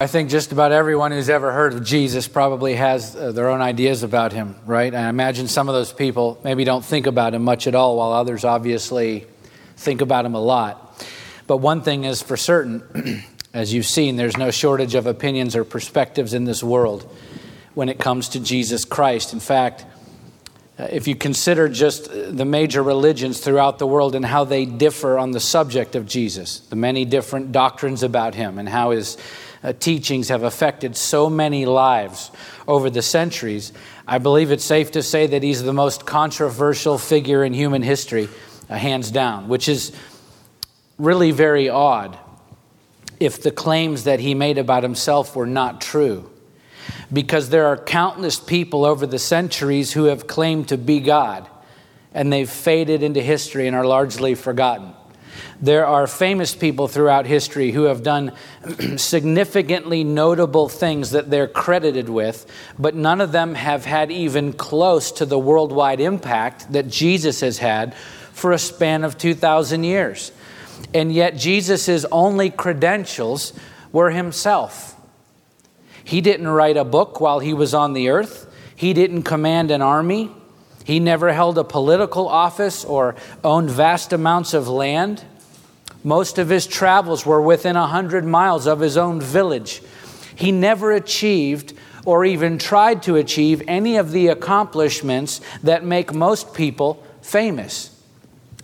I think just about everyone who's ever heard of Jesus probably has uh, their own ideas about him, right? I imagine some of those people maybe don't think about him much at all, while others obviously think about him a lot. But one thing is for certain, as you've seen, there's no shortage of opinions or perspectives in this world when it comes to Jesus Christ. In fact, uh, if you consider just the major religions throughout the world and how they differ on the subject of Jesus, the many different doctrines about him, and how his uh, teachings have affected so many lives over the centuries, I believe it's safe to say that he's the most controversial figure in human history, uh, hands down, which is really very odd if the claims that he made about himself were not true. Because there are countless people over the centuries who have claimed to be God, and they've faded into history and are largely forgotten. There are famous people throughout history who have done significantly notable things that they're credited with, but none of them have had even close to the worldwide impact that Jesus has had for a span of 2,000 years. And yet, Jesus' only credentials were himself. He didn't write a book while he was on the earth, he didn't command an army. He never held a political office or owned vast amounts of land. Most of his travels were within a hundred miles of his own village. He never achieved or even tried to achieve any of the accomplishments that make most people famous.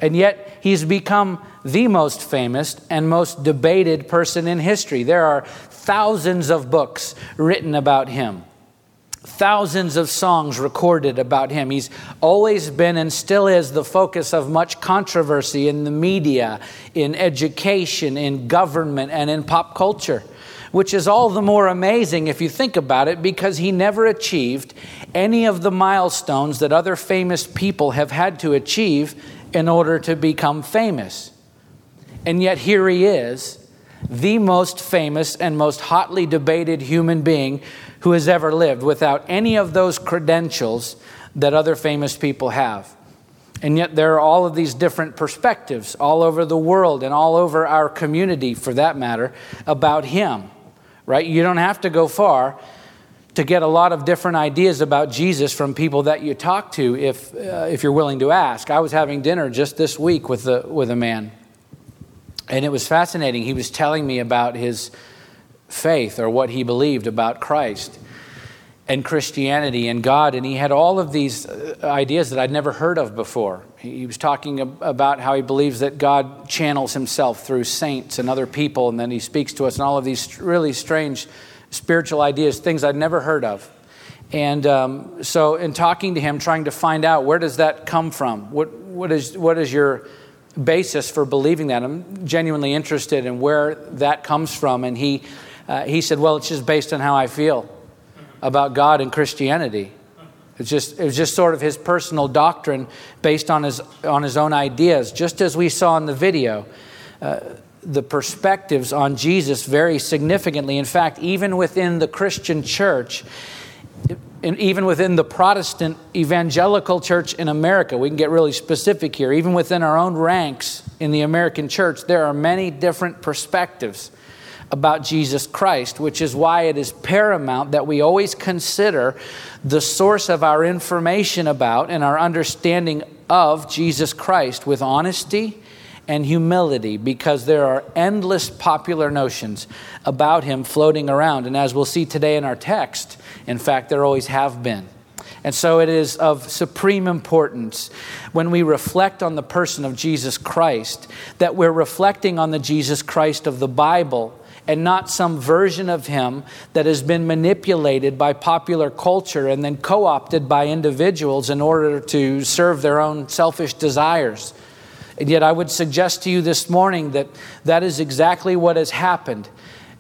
And yet, he's become the most famous and most debated person in history. There are thousands of books written about him thousands of songs recorded about him. He's always been and still is the focus of much controversy in the media, in education, in government, and in pop culture, which is all the more amazing if you think about it because he never achieved any of the milestones that other famous people have had to achieve in order to become famous. And yet here he is. The most famous and most hotly debated human being who has ever lived without any of those credentials that other famous people have. And yet, there are all of these different perspectives all over the world and all over our community, for that matter, about him, right? You don't have to go far to get a lot of different ideas about Jesus from people that you talk to if, uh, if you're willing to ask. I was having dinner just this week with, the, with a man, and it was fascinating. He was telling me about his faith or what he believed about Christ and Christianity and God. And he had all of these uh, ideas that I'd never heard of before. He was talking about how he believes that God channels himself through saints and other people, and then he speaks to us, and all of these really strange spiritual ideas, things I'd never heard of. And um, so, in talking to him, trying to find out where does that come from? What, what, is, what is your basis for believing that? I'm genuinely interested in where that comes from. And he uh, he said, Well, it's just based on how I feel about God and Christianity. It's just, it was just sort of his personal doctrine based on his, on his own ideas. Just as we saw in the video, uh, the perspectives on Jesus vary significantly. In fact, even within the Christian church, and even within the Protestant evangelical church in America, we can get really specific here, even within our own ranks in the American church, there are many different perspectives about Jesus Christ, which is why it is paramount that we always consider the source of our information about and our understanding of Jesus Christ with honesty and humility because there are endless popular notions about him floating around. And as we'll see today in our text, in fact, there always have been. And so it is of supreme importance when we reflect on the person of Jesus Christ that we're reflecting on the Jesus Christ of the Bible and not some version of him that has been manipulated by popular culture and then co opted by individuals in order to serve their own selfish desires. And yet, I would suggest to you this morning that that is exactly what has happened.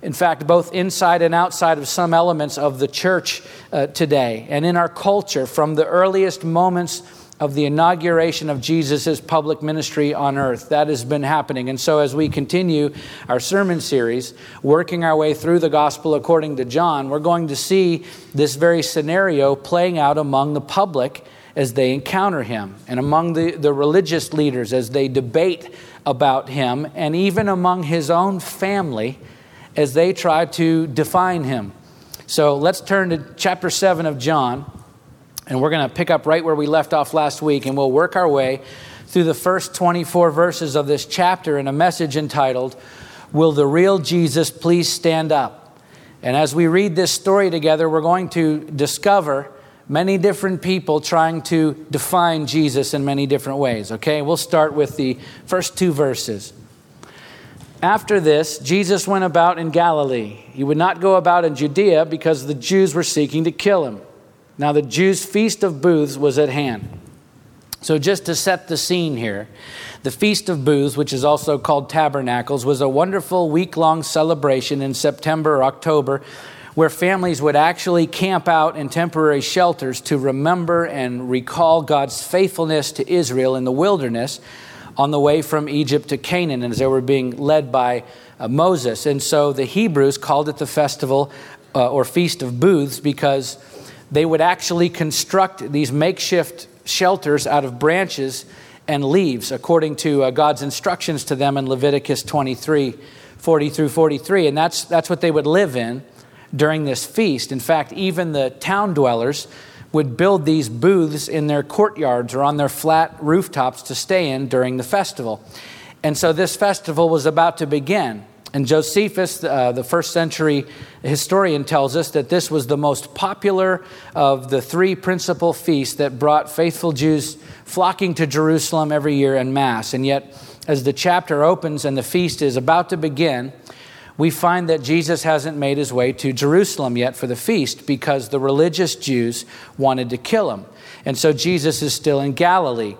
In fact, both inside and outside of some elements of the church uh, today and in our culture, from the earliest moments of the inauguration of Jesus' public ministry on earth. That has been happening. And so, as we continue our sermon series, working our way through the gospel according to John, we're going to see this very scenario playing out among the public as they encounter him, and among the, the religious leaders as they debate about him, and even among his own family as they try to define him. So let's turn to chapter 7 of John, and we're going to pick up right where we left off last week, and we'll work our way through the first 24 verses of this chapter in a message entitled, Will the Real Jesus Please Stand Up? And as we read this story together, we're going to discover many different people trying to define Jesus in many different ways. Okay, we'll start with the first two verses. After this, Jesus went about in Galilee. He would not go about in Judea because the Jews were seeking to kill him. Now, the Jews' feast of booths was at hand. So, just to set the scene here, the Feast of Booths, which is also called Tabernacles, was a wonderful week long celebration in September or October where families would actually camp out in temporary shelters to remember and recall God's faithfulness to Israel in the wilderness on the way from Egypt to Canaan as they were being led by uh, Moses. And so the Hebrews called it the festival uh, or Feast of Booths because they would actually construct these makeshift shelters out of branches and leaves according to uh, God's instructions to them in Leviticus 23 40 through 43. And that's, that's what they would live in during this feast. In fact, even the town dwellers would build these booths in their courtyards or on their flat rooftops to stay in during the festival. And so this festival was about to begin. And Josephus, uh, the first century historian, tells us that this was the most popular of the three principal feasts that brought faithful Jews flocking to Jerusalem every year in Mass. And yet, as the chapter opens and the feast is about to begin, we find that Jesus hasn't made his way to Jerusalem yet for the feast because the religious Jews wanted to kill him. And so Jesus is still in Galilee,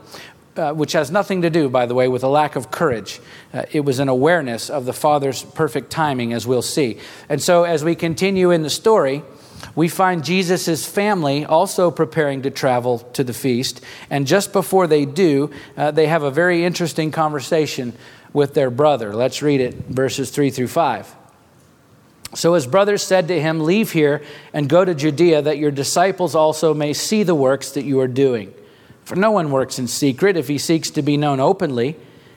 uh, which has nothing to do, by the way, with a lack of courage. Uh, it was an awareness of the Father's perfect timing, as we'll see. And so as we continue in the story, we find Jesus' family also preparing to travel to the feast. And just before they do, uh, they have a very interesting conversation with their brother. Let's read it, verses 3 through 5. So his brothers said to him, Leave here and go to Judea, that your disciples also may see the works that you are doing. For no one works in secret if he seeks to be known openly.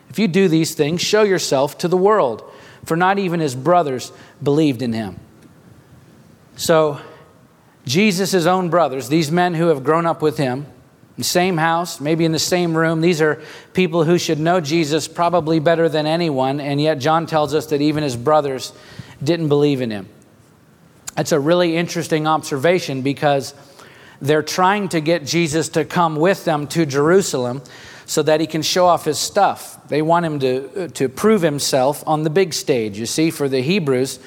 If you do these things, show yourself to the world. For not even his brothers believed in him. So, Jesus' own brothers, these men who have grown up with him, in the same house, maybe in the same room. These are people who should know Jesus probably better than anyone, and yet John tells us that even his brothers didn't believe in him. That's a really interesting observation because they're trying to get Jesus to come with them to Jerusalem so that he can show off his stuff. They want him to, to prove himself on the big stage. You see, for the Hebrews,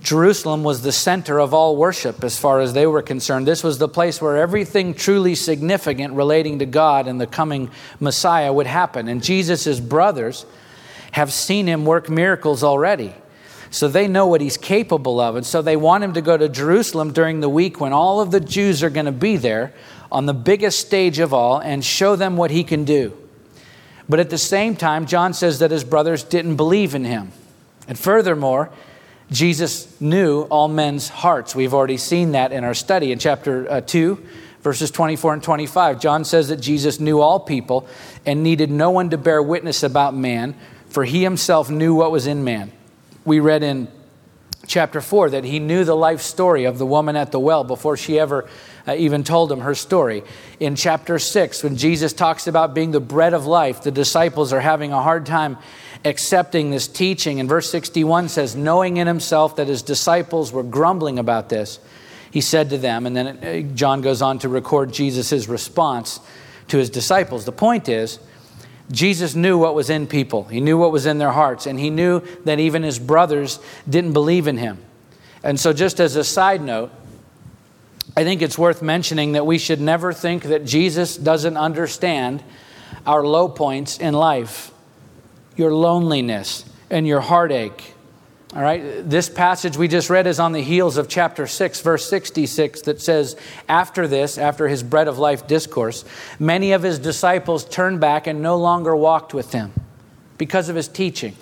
Jerusalem was the center of all worship as far as they were concerned. This was the place where everything truly significant relating to God and the coming Messiah would happen. And Jesus' brothers have seen him work miracles already. So they know what he's capable of. And so they want him to go to Jerusalem during the week when all of the Jews are going to be there on the biggest stage of all and show them what he can do. But at the same time, John says that his brothers didn't believe in him. And furthermore, Jesus knew all men's hearts. We've already seen that in our study in chapter uh, 2, verses 24 and 25. John says that Jesus knew all people and needed no one to bear witness about man, for he himself knew what was in man. We read in chapter 4 that he knew the life story of the woman at the well before she ever uh, even told him her story. In chapter 6, when Jesus talks about being the bread of life, the disciples are having a hard time accepting this teaching. And verse 61 says, knowing in himself that his disciples were grumbling about this, he said to them, and then uh, John goes on to record Jesus' response to his disciples. The point is, Jesus knew what was in people, he knew what was in their hearts, and he knew that even his brothers didn't believe in him. And so, just as a side note, I think it's worth mentioning that we should never think that Jesus doesn't understand our low points in life your loneliness and your heartache. All right, this passage we just read is on the heels of chapter 6, verse 66, that says, After this, after his bread of life discourse, many of his disciples turned back and no longer walked with him because of his teaching.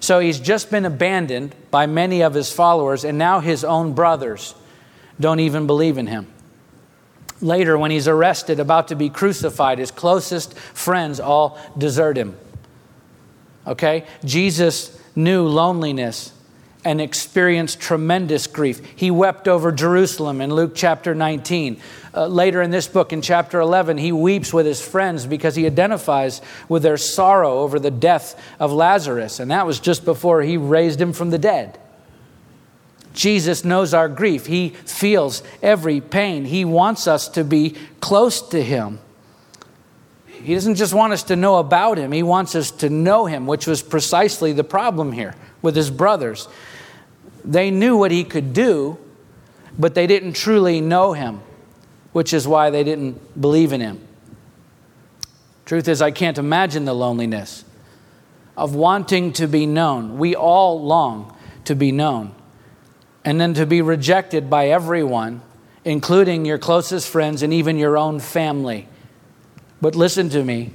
So he's just been abandoned by many of his followers, and now his own brothers don't even believe in him. Later, when he's arrested, about to be crucified, his closest friends all desert him. Okay? Jesus knew loneliness and experienced tremendous grief. He wept over Jerusalem in Luke chapter 19. Uh, later in this book, in chapter 11, he weeps with his friends because he identifies with their sorrow over the death of Lazarus, and that was just before he raised him from the dead. Jesus knows our grief. He feels every pain. He wants us to be close to Him. He doesn't just want us to know about Him, He wants us to know Him, which was precisely the problem here with His brothers. They knew what He could do, but they didn't truly know Him, which is why they didn't believe in Him. Truth is, I can't imagine the loneliness of wanting to be known. We all long to be known and then to be rejected by everyone, including your closest friends and even your own family. But listen to me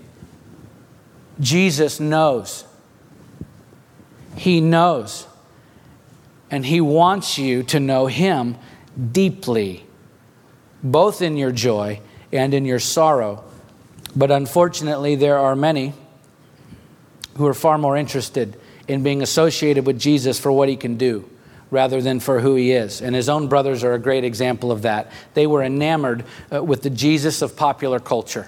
Jesus knows. He knows. And He wants you to know Him deeply, both in your joy and in your sorrow. But unfortunately, there are many who are far more interested in being associated with Jesus for what He can do rather than for who he is. And his own brothers are a great example of that. They were enamored uh, with the Jesus of popular culture.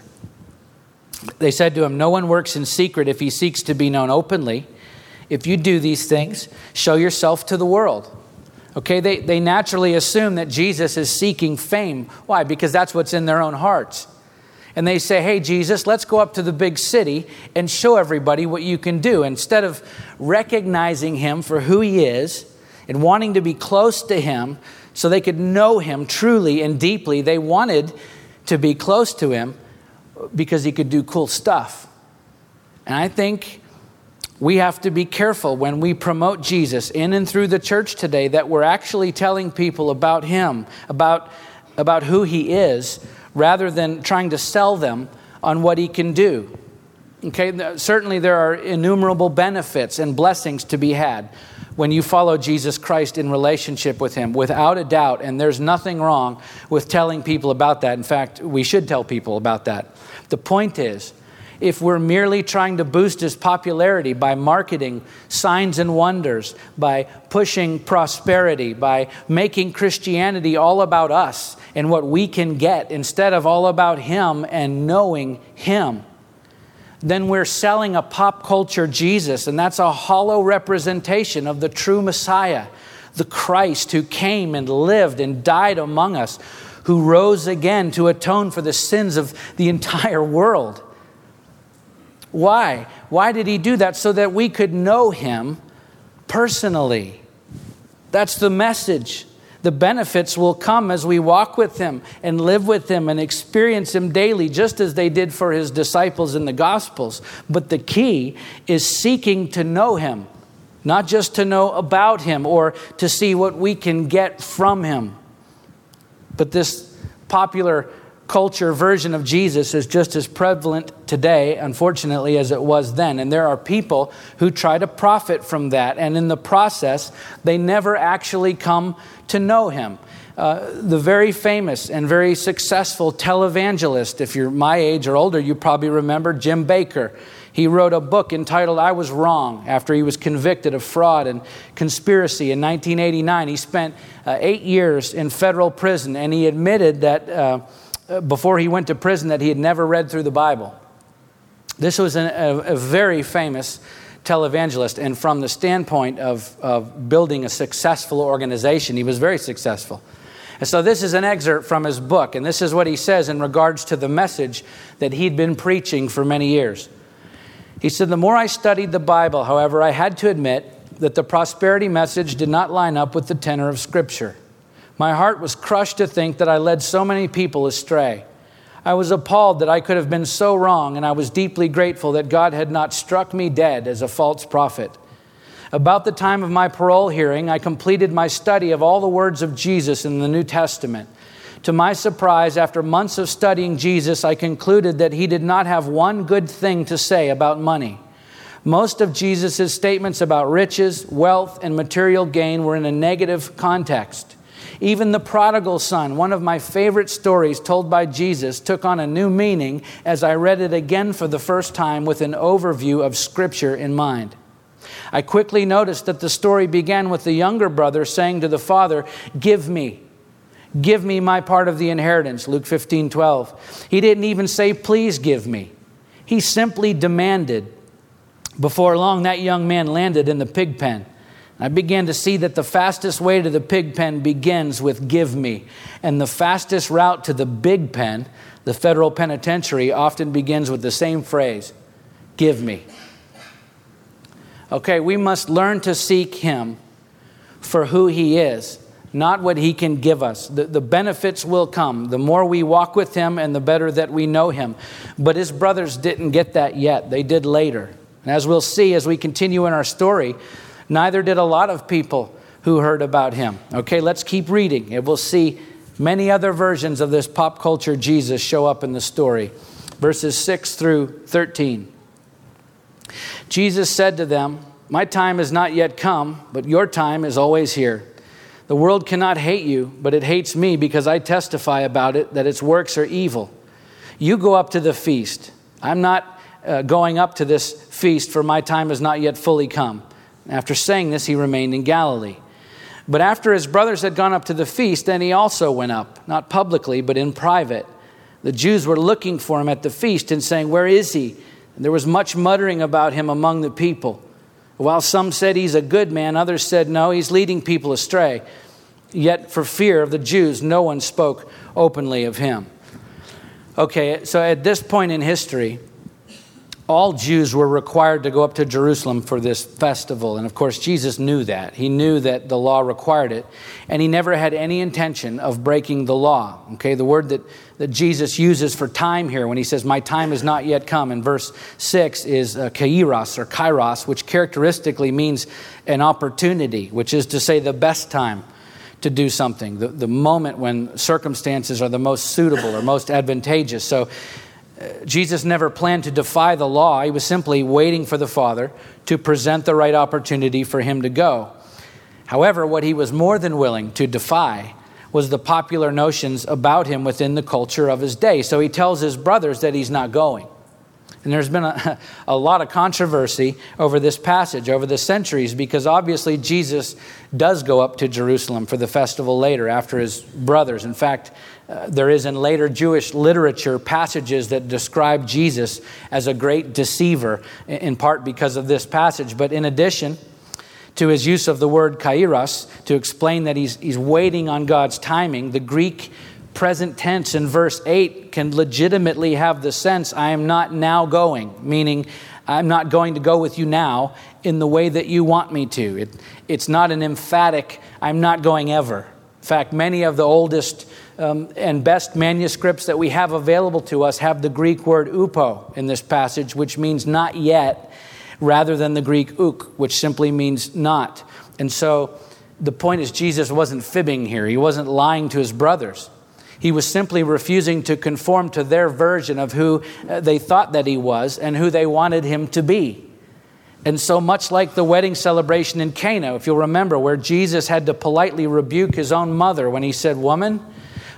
They said to him, No one works in secret if he seeks to be known openly. If you do these things, show yourself to the world. Okay, they, they naturally assume that Jesus is seeking fame. Why? Because that's what's in their own hearts. And they say, Hey, Jesus, let's go up to the big city and show everybody what you can do. Instead of recognizing him for who he is, and wanting to be close to Him so they could know Him truly and deeply. They wanted to be close to Him because He could do cool stuff. And I think we have to be careful when we promote Jesus in and through the church today that we're actually telling people about Him, about, about who He is, rather than trying to sell them on what He can do. Okay, certainly there are innumerable benefits and blessings to be had when you follow Jesus Christ in relationship with Him, without a doubt. And there's nothing wrong with telling people about that. In fact, we should tell people about that. The point is, if we're merely trying to boost his popularity by marketing signs and wonders, by pushing prosperity, by making Christianity all about us and what we can get instead of all about him and knowing him, then we're selling a pop culture Jesus, and that's a hollow representation of the true Messiah, the Christ who came and lived and died among us, who rose again to atone for the sins of the entire world. Why? Why did he do that? So that we could know him personally. That's the message. The benefits will come as we walk with Him and live with Him and experience Him daily, just as they did for His disciples in the Gospels. But the key is seeking to know Him, not just to know about Him or to see what we can get from Him. But this popular culture version of Jesus is just as prevalent today, unfortunately, as it was then. And there are people who try to profit from that. And in the process, they never actually come to know him. Uh, the very famous and very successful televangelist, if you're my age or older, you probably remember Jim Bakker. He wrote a book entitled I Was Wrong after he was convicted of fraud and conspiracy in 1989. He spent uh, eight years in federal prison and he admitted that. Uh, before he went to prison that he had never read through the Bible. This was an, a, a, very famous televangelist, and from the standpoint of, of building a successful organization, he was very successful. And so, this is an excerpt from his book, and this is what he says in regards to the message that he'd been preaching for many years. He said, The more I studied the Bible, however, I had to admit that the prosperity message did not line up with the tenor of Scripture. My heart was crushed to think that I led so many people astray. I was appalled that I could have been so wrong, and I was deeply grateful that God had not struck me dead as a false prophet. About the time of my parole hearing, I completed my study of all the words of Jesus in the New Testament. To my surprise, after months of studying Jesus, I concluded that he did not have one good thing to say about money. Most of Jesus' statements about riches, wealth, and material gain were in a negative context. Even the prodigal son, one of my favorite stories told by Jesus, took on a new meaning as I read it again for the first time with an overview of Scripture in mind. I quickly noticed that the story began with the younger brother saying to the father, Give me. Give me my part of the inheritance, Luke 15, 12. He didn't even say, Please give me. He simply demanded. Before long, that young man landed in the pig pen. I began to see that the fastest way to the pig pen begins with give me. And the fastest route to the big pen, the federal penitentiary, often begins with the same phrase give me. Okay, we must learn to seek Him for who He is, not what He can give us. The, the benefits will come. The more we walk with Him and the better that we know Him. But His brothers didn't get that yet, they did later. And as we'll see as we continue in our story, neither did a lot of people who heard about Him. Okay, let's keep reading, and we'll see many other versions of this pop culture Jesus show up in the story. Verses 6 through 13. Jesus said to them, My time has not yet come, but your time is always here. The world cannot hate you, but it hates me because I testify about it that its works are evil. You go up to the feast. I'm not uh, going up to this feast, for my time has not yet fully come. After saying this, he remained in Galilee. But after his brothers had gone up to the feast, then he also went up, not publicly, but in private. The Jews were looking for him at the feast and saying, Where is he? And there was much muttering about him among the people. While some said he's a good man, others said, no, he's leading people astray. Yet, for fear of the Jews, no one spoke openly of him. Okay, so at this point in history, all Jews were required to go up to Jerusalem for this festival. And of course, Jesus knew that. He knew that the law required it. And he never had any intention of breaking the law. Okay, the word that, that Jesus uses for time here when he says, My time is not yet come, in verse 6 is uh, kairos or kairos, which characteristically means an opportunity, which is to say the best time to do something, the, the moment when circumstances are the most suitable or most advantageous. So Jesus never planned to defy the law. He was simply waiting for the Father to present the right opportunity for him to go. However, what he was more than willing to defy was the popular notions about him within the culture of his day. So he tells his brothers that he's not going. And there's been a, a lot of controversy over this passage over the centuries because obviously Jesus does go up to Jerusalem for the festival later after his brothers. In fact, uh, there is in later Jewish literature passages that describe Jesus as a great deceiver, in part because of this passage. But in addition to his use of the word kairos to explain that he's, he's waiting on God's timing, the Greek present tense in verse 8 can legitimately have the sense I am not now going, meaning I'm not going to go with you now in the way that you want me to. It, it's not an emphatic, I'm not going ever. In fact, many of the oldest um, and best manuscripts that we have available to us have the Greek word upo in this passage, which means not yet, rather than the Greek uk, which simply means not. And so the point is, Jesus wasn't fibbing here, he wasn't lying to his brothers. He was simply refusing to conform to their version of who uh, they thought that he was and who they wanted him to be. And so much like the wedding celebration in Cana, if you'll remember, where Jesus had to politely rebuke his own mother when he said, Woman,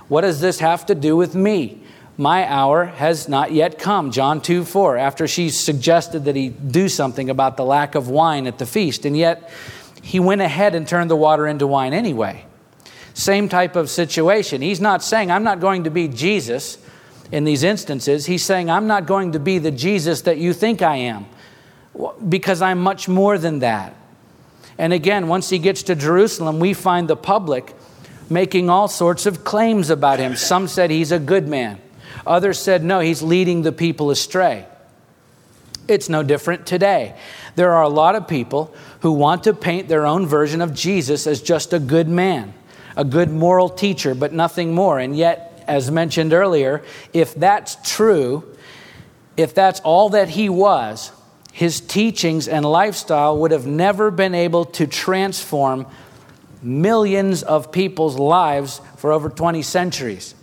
what does this have to do with me? My hour has not yet come. John 2 4, after she suggested that he do something about the lack of wine at the feast. And yet, he went ahead and turned the water into wine anyway. Same type of situation. He's not saying, I'm not going to be Jesus in these instances. He's saying, I'm not going to be the Jesus that you think I am because I'm much more than that. And again, once he gets to Jerusalem, we find the public making all sorts of claims about him. Some said he's a good man, others said, no, he's leading the people astray. It's no different today. There are a lot of people who want to paint their own version of Jesus as just a good man, a good moral teacher, but nothing more. And yet, as mentioned earlier, if that's true, if that's all that he was, his teachings and lifestyle would have never been able to transform millions of people's lives for over 20 centuries.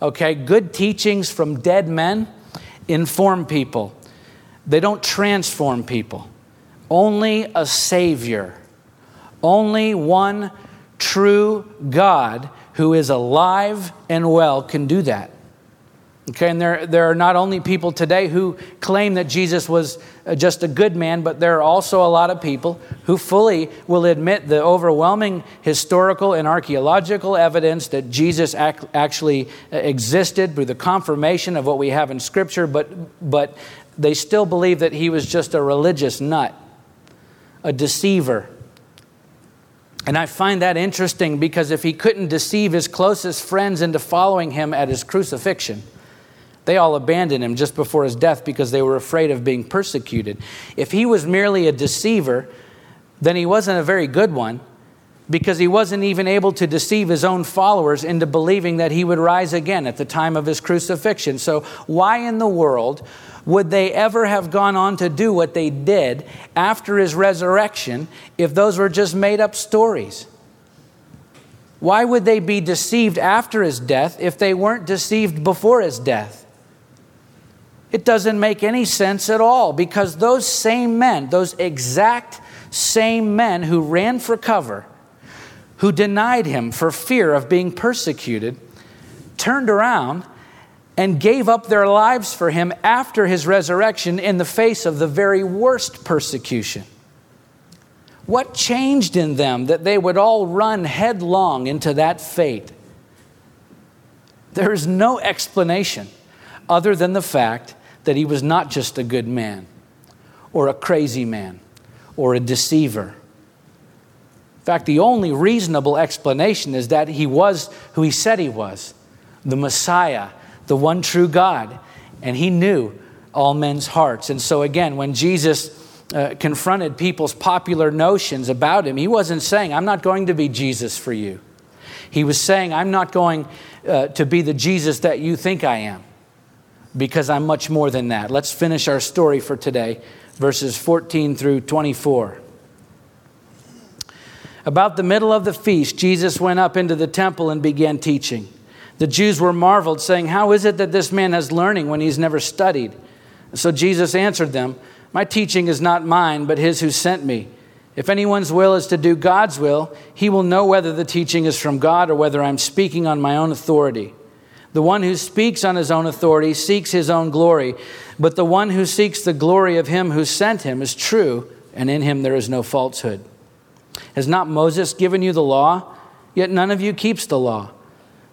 Okay, good teachings from dead men inform people, they don't transform people. Only a Savior, only one true God who is alive and well can do that. Okay, and there, there are not only people today who claim that Jesus was uh, just a good man, but there are also a lot of people who fully will admit the overwhelming historical and archaeological evidence that Jesus ac- actually uh, existed through the confirmation of what we have in Scripture, but, but they still believe that he was just a religious nut, a deceiver. And I find that interesting because if he couldn't deceive his closest friends into following him at his crucifixion, they all abandoned him just before his death because they were afraid of being persecuted. If he was merely a deceiver, then he wasn't a very good one because he wasn't even able to deceive his own followers into believing that he would rise again at the time of his crucifixion. So, why in the world would they ever have gone on to do what they did after his resurrection if those were just made up stories? Why would they be deceived after his death if they weren't deceived before his death? It doesn't make any sense at all because those same men, those exact same men who ran for cover, who denied him for fear of being persecuted, turned around and gave up their lives for him after his resurrection in the face of the very worst persecution. What changed in them that they would all run headlong into that fate? There is no explanation other than the fact that he was not just a good man or a crazy man or a deceiver. In fact, the only reasonable explanation is that he was who he said he was the Messiah, the one true God. And he knew all men's hearts. And so, again, when Jesus uh, confronted people's popular notions about him, he wasn't saying, I'm not going to be Jesus for you. He was saying, I'm not going uh, to be the Jesus that you think I am because I'm much more than that. Let's finish our story for today, verses 14 through 24. About the middle of the feast, Jesus went up into the temple and began teaching. The Jews were marveled, saying, How is it that this man has learning when he's never studied? So Jesus answered them, My teaching is not mine, but his who sent me. If anyone's will is to do God's will, he will know whether the teaching is from God or whether I'm speaking on my own authority. The one who speaks on his own authority seeks his own glory, but the one who seeks the glory of him who sent him is true, and in him there is no falsehood. Has not Moses given you the law? Yet none of you keeps the law.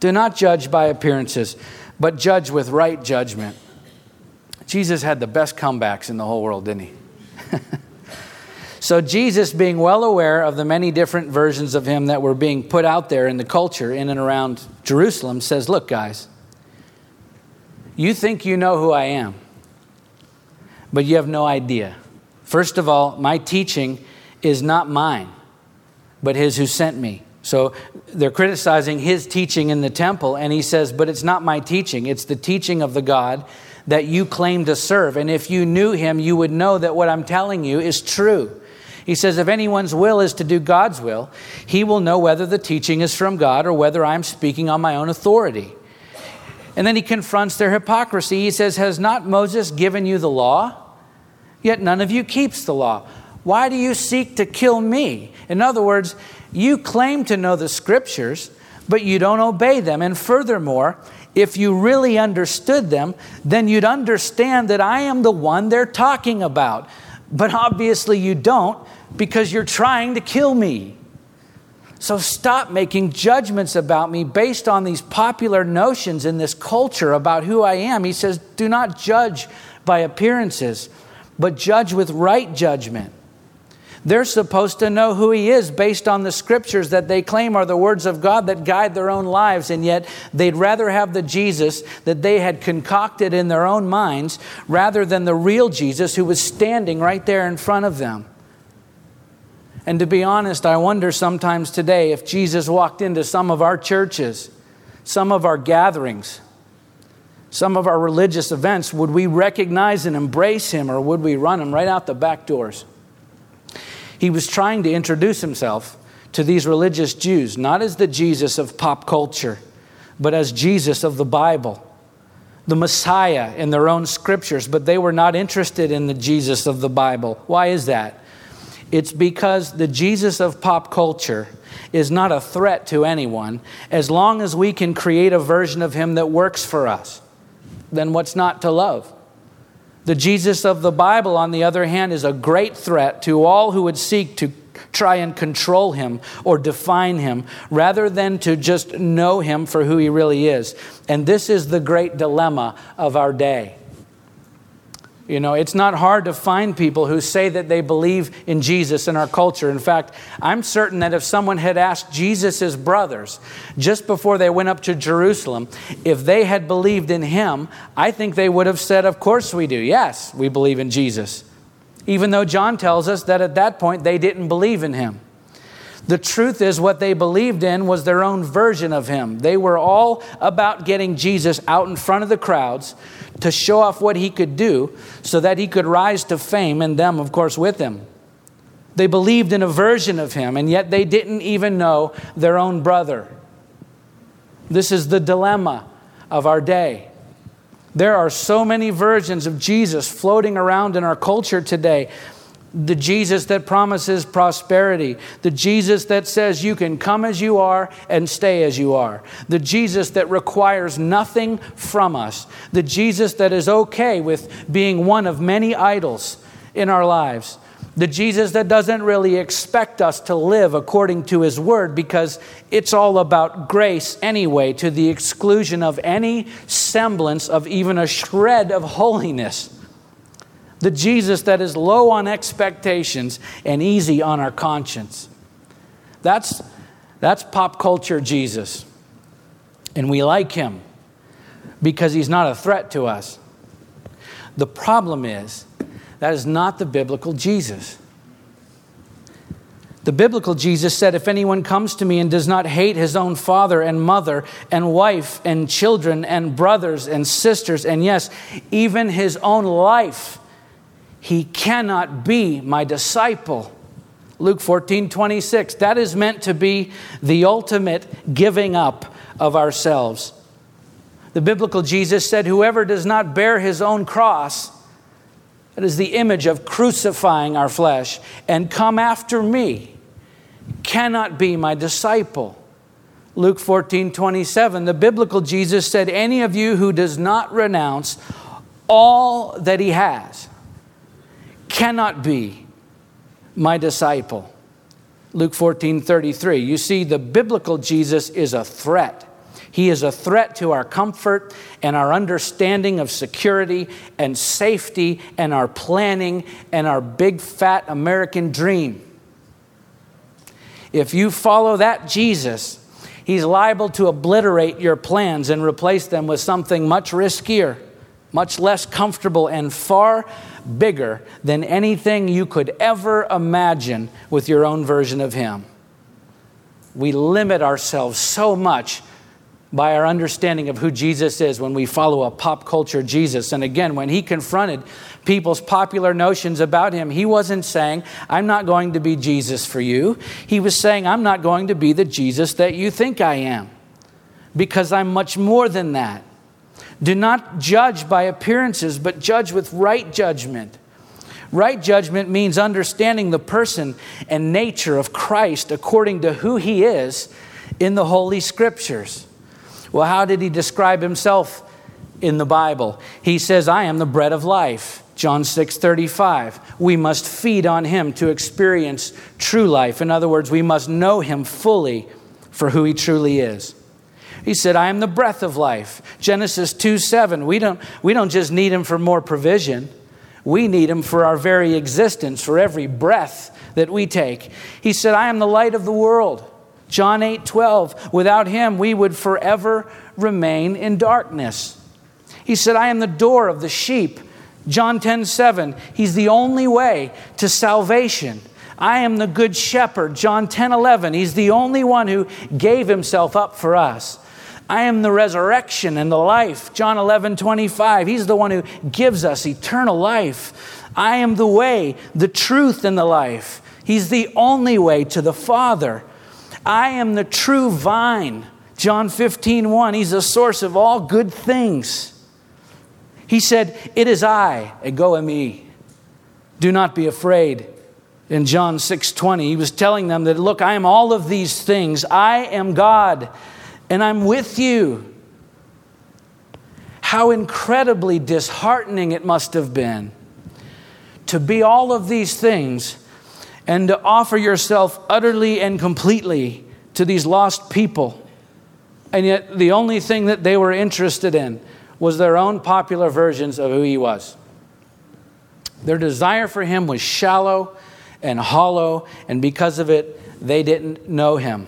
Do not judge by appearances, but judge with right judgment. Jesus had the best comebacks in the whole world, didn't he? so, Jesus, being well aware of the many different versions of him that were being put out there in the culture in and around Jerusalem, says, Look, guys, you think you know who I am, but you have no idea. First of all, my teaching is not mine, but his who sent me. So they're criticizing his teaching in the temple, and he says, But it's not my teaching, it's the teaching of the God that you claim to serve. And if you knew him, you would know that what I'm telling you is true. He says, If anyone's will is to do God's will, he will know whether the teaching is from God or whether I'm speaking on my own authority. And then he confronts their hypocrisy. He says, Has not Moses given you the law? Yet none of you keeps the law. Why do you seek to kill me? In other words, you claim to know the scriptures, but you don't obey them. And furthermore, if you really understood them, then you'd understand that I am the one they're talking about. But obviously, you don't because you're trying to kill me. So stop making judgments about me based on these popular notions in this culture about who I am. He says, do not judge by appearances, but judge with right judgment. They're supposed to know who he is based on the scriptures that they claim are the words of God that guide their own lives, and yet they'd rather have the Jesus that they had concocted in their own minds rather than the real Jesus who was standing right there in front of them. And to be honest, I wonder sometimes today if Jesus walked into some of our churches, some of our gatherings, some of our religious events, would we recognize and embrace him or would we run him right out the back doors? He was trying to introduce himself to these religious Jews, not as the Jesus of pop culture, but as Jesus of the Bible, the Messiah in their own scriptures, but they were not interested in the Jesus of the Bible. Why is that? It's because the Jesus of pop culture is not a threat to anyone as long as we can create a version of him that works for us. Then what's not to love? The Jesus of the Bible, on the other hand, is a great threat to all who would seek to try and control him or define him rather than to just know him for who he really is. And this is the great dilemma of our day. You know, it's not hard to find people who say that they believe in Jesus in our culture. In fact, I'm certain that if someone had asked Jesus' brothers just before they went up to Jerusalem if they had believed in him, I think they would have said, Of course we do. Yes, we believe in Jesus. Even though John tells us that at that point they didn't believe in him. The truth is, what they believed in was their own version of him. They were all about getting Jesus out in front of the crowds to show off what he could do so that he could rise to fame and them, of course, with him. They believed in a version of him, and yet they didn't even know their own brother. This is the dilemma of our day. There are so many versions of Jesus floating around in our culture today the Jesus that promises prosperity, the Jesus that says you can come as you are and stay as you are, the Jesus that requires nothing from us, the Jesus that is okay with being one of many idols in our lives, the Jesus that doesn't really expect us to live according to his word because it's all about grace anyway, to the exclusion of any semblance of even a shred of holiness the Jesus that is low on expectations and easy on our conscience. That's, that's pop culture Jesus. And we like him because he's not a threat to us. The problem is, that is not the biblical Jesus. The biblical Jesus said, If anyone comes to me and does not hate his own father and mother and wife and children and brothers and sisters, and yes, even his own life, he cannot be my disciple. Luke 14, 26. That is meant to be the ultimate giving up of ourselves. The biblical Jesus said, Whoever does not bear his own cross, that is the image of crucifying our flesh, and come after me, cannot be my disciple. Luke 14, 27. The biblical Jesus said, Any of you who does not renounce all that he has, cannot be my disciple. Luke 14 33. You see, the biblical Jesus is a threat. He is a threat to our comfort and our understanding of security and safety and our planning and our big fat American dream. If you follow that Jesus, he's liable to obliterate your plans and replace them with something much riskier, much less comfortable, and far bigger than anything you could ever imagine with your own version of Him. We limit ourselves so much by our understanding of who Jesus is when we follow a pop culture Jesus. And again, when he confronted people's popular notions about him, he wasn't saying, I'm not going to be Jesus for you. He was saying, I'm not going to be the Jesus that you think I am because I'm much more than that. Do not judge by appearances, but judge with right judgment. Right judgment means understanding the person and nature of Christ according to who he is in the Holy Scriptures. Well, how did he describe himself in the Bible? He says, I am the bread of life. John 6 35. We must feed on him to experience true life. In other words, we must know him fully for who he truly is. He said, I am the breath of life. Genesis 2 7. We don't, we don't just need him for more provision, we need him for our very existence, for every breath that we take. He said, I am the light of the world. John 8 12. Without him, we would forever remain in darkness. He said, I am the door of the sheep. John 10 7. He's the only way to salvation. I am the good shepherd. John 10 11. He's the only one who gave himself up for us. I am the resurrection and the life. John 11, 25. He's the one who gives us eternal life. I am the way, the truth, and the life. He's the only way to the Father. I am the true vine. John 15, 1. He's the source of all good things. He said, It is I, ego eimi. Do not be afraid. In John 6, 20, he was telling them that, Look, I am all of these things. I am God, and I'm with you. How incredibly disheartening it must have been to be all of these things and to offer yourself utterly and completely to these lost people. And yet, the only thing that they were interested in was their own popular versions of who he was. Their desire for him was shallow and hollow, and because of it, they didn't know him.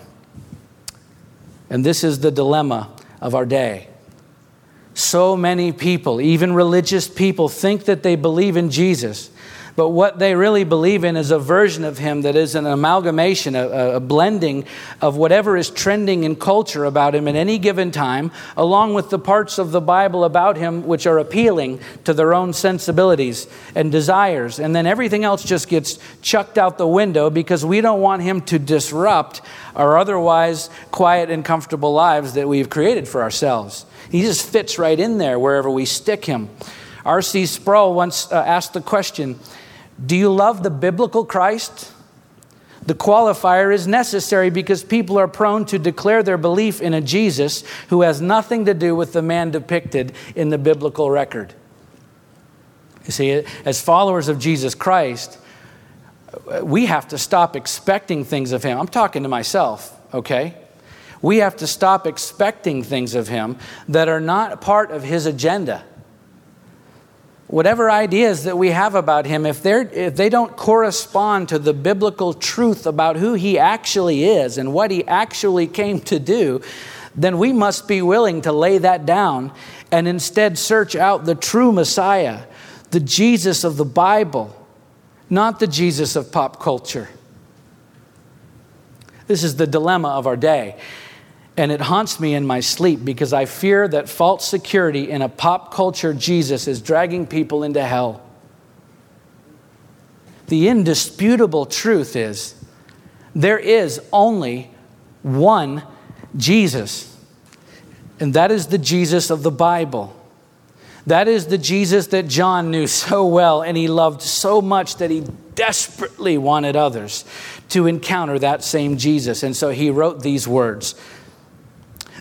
And this is the dilemma of our day. So many people, even religious people, think that they believe in Jesus, but what they really believe in is a version of him that is an amalgamation, a, a, blending of whatever is trending in culture about him at any given time, along with the parts of the Bible about him which are appealing to their own sensibilities and desires. And then everything else just gets chucked out the window because we don't want him to disrupt our otherwise quiet and comfortable lives that we've created for ourselves. He just fits right in there wherever we stick him. R.C. Sproul once uh, asked the question do you love the biblical Christ? The qualifier is necessary because people are prone to declare their belief in a Jesus who has nothing to do with the man depicted in the biblical record. You see, as followers of Jesus Christ, we have to stop expecting things of him. I'm talking to myself, okay? We have to stop expecting things of him that are not part of his agenda whatever ideas that we have about him, if, they're, if they don't correspond to the biblical truth about who he actually is and what he actually came to do, then we must be willing to lay that down and instead search out the true Messiah, the Jesus of the Bible, not the Jesus of pop culture. This is the dilemma of our day. And it haunts me in my sleep because I fear that false security in a pop culture Jesus is dragging people into hell. The indisputable truth is there is only one Jesus, and that is the Jesus of the Bible. That is the Jesus that John knew so well and he loved so much that he desperately wanted others to encounter that same Jesus. And so he wrote these words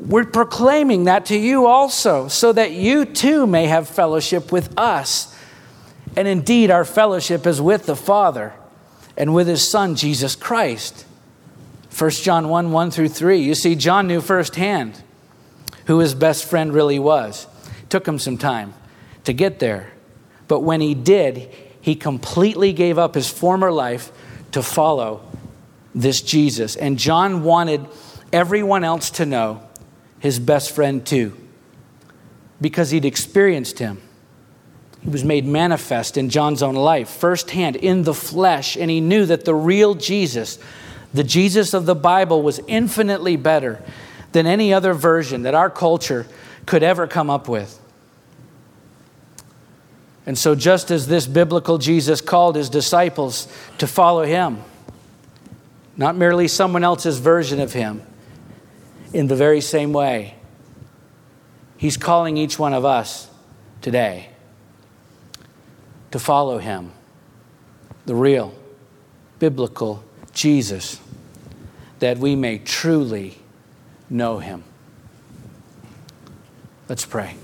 we're proclaiming that to you also, so that you too may have fellowship with us. And indeed, our fellowship is with the Father and with His Son, Jesus Christ. 1 John 1 1 through 3. You see, John knew firsthand who his best friend really was. It took him some time to get there. But when he did, he completely gave up his former life to follow this Jesus. And John wanted everyone else to know his best friend too, because he'd experienced him. He was made manifest in John's own life, firsthand, in the flesh, and he knew that the real Jesus, the Jesus of the Bible, was infinitely better than any other version that our culture could ever come up with. And so, just as this biblical Jesus called his disciples to follow him, not merely someone else's version of him, in the very same way, He's calling each one of us today to follow Him, the real, biblical Jesus, that we may truly know Him. Let's pray.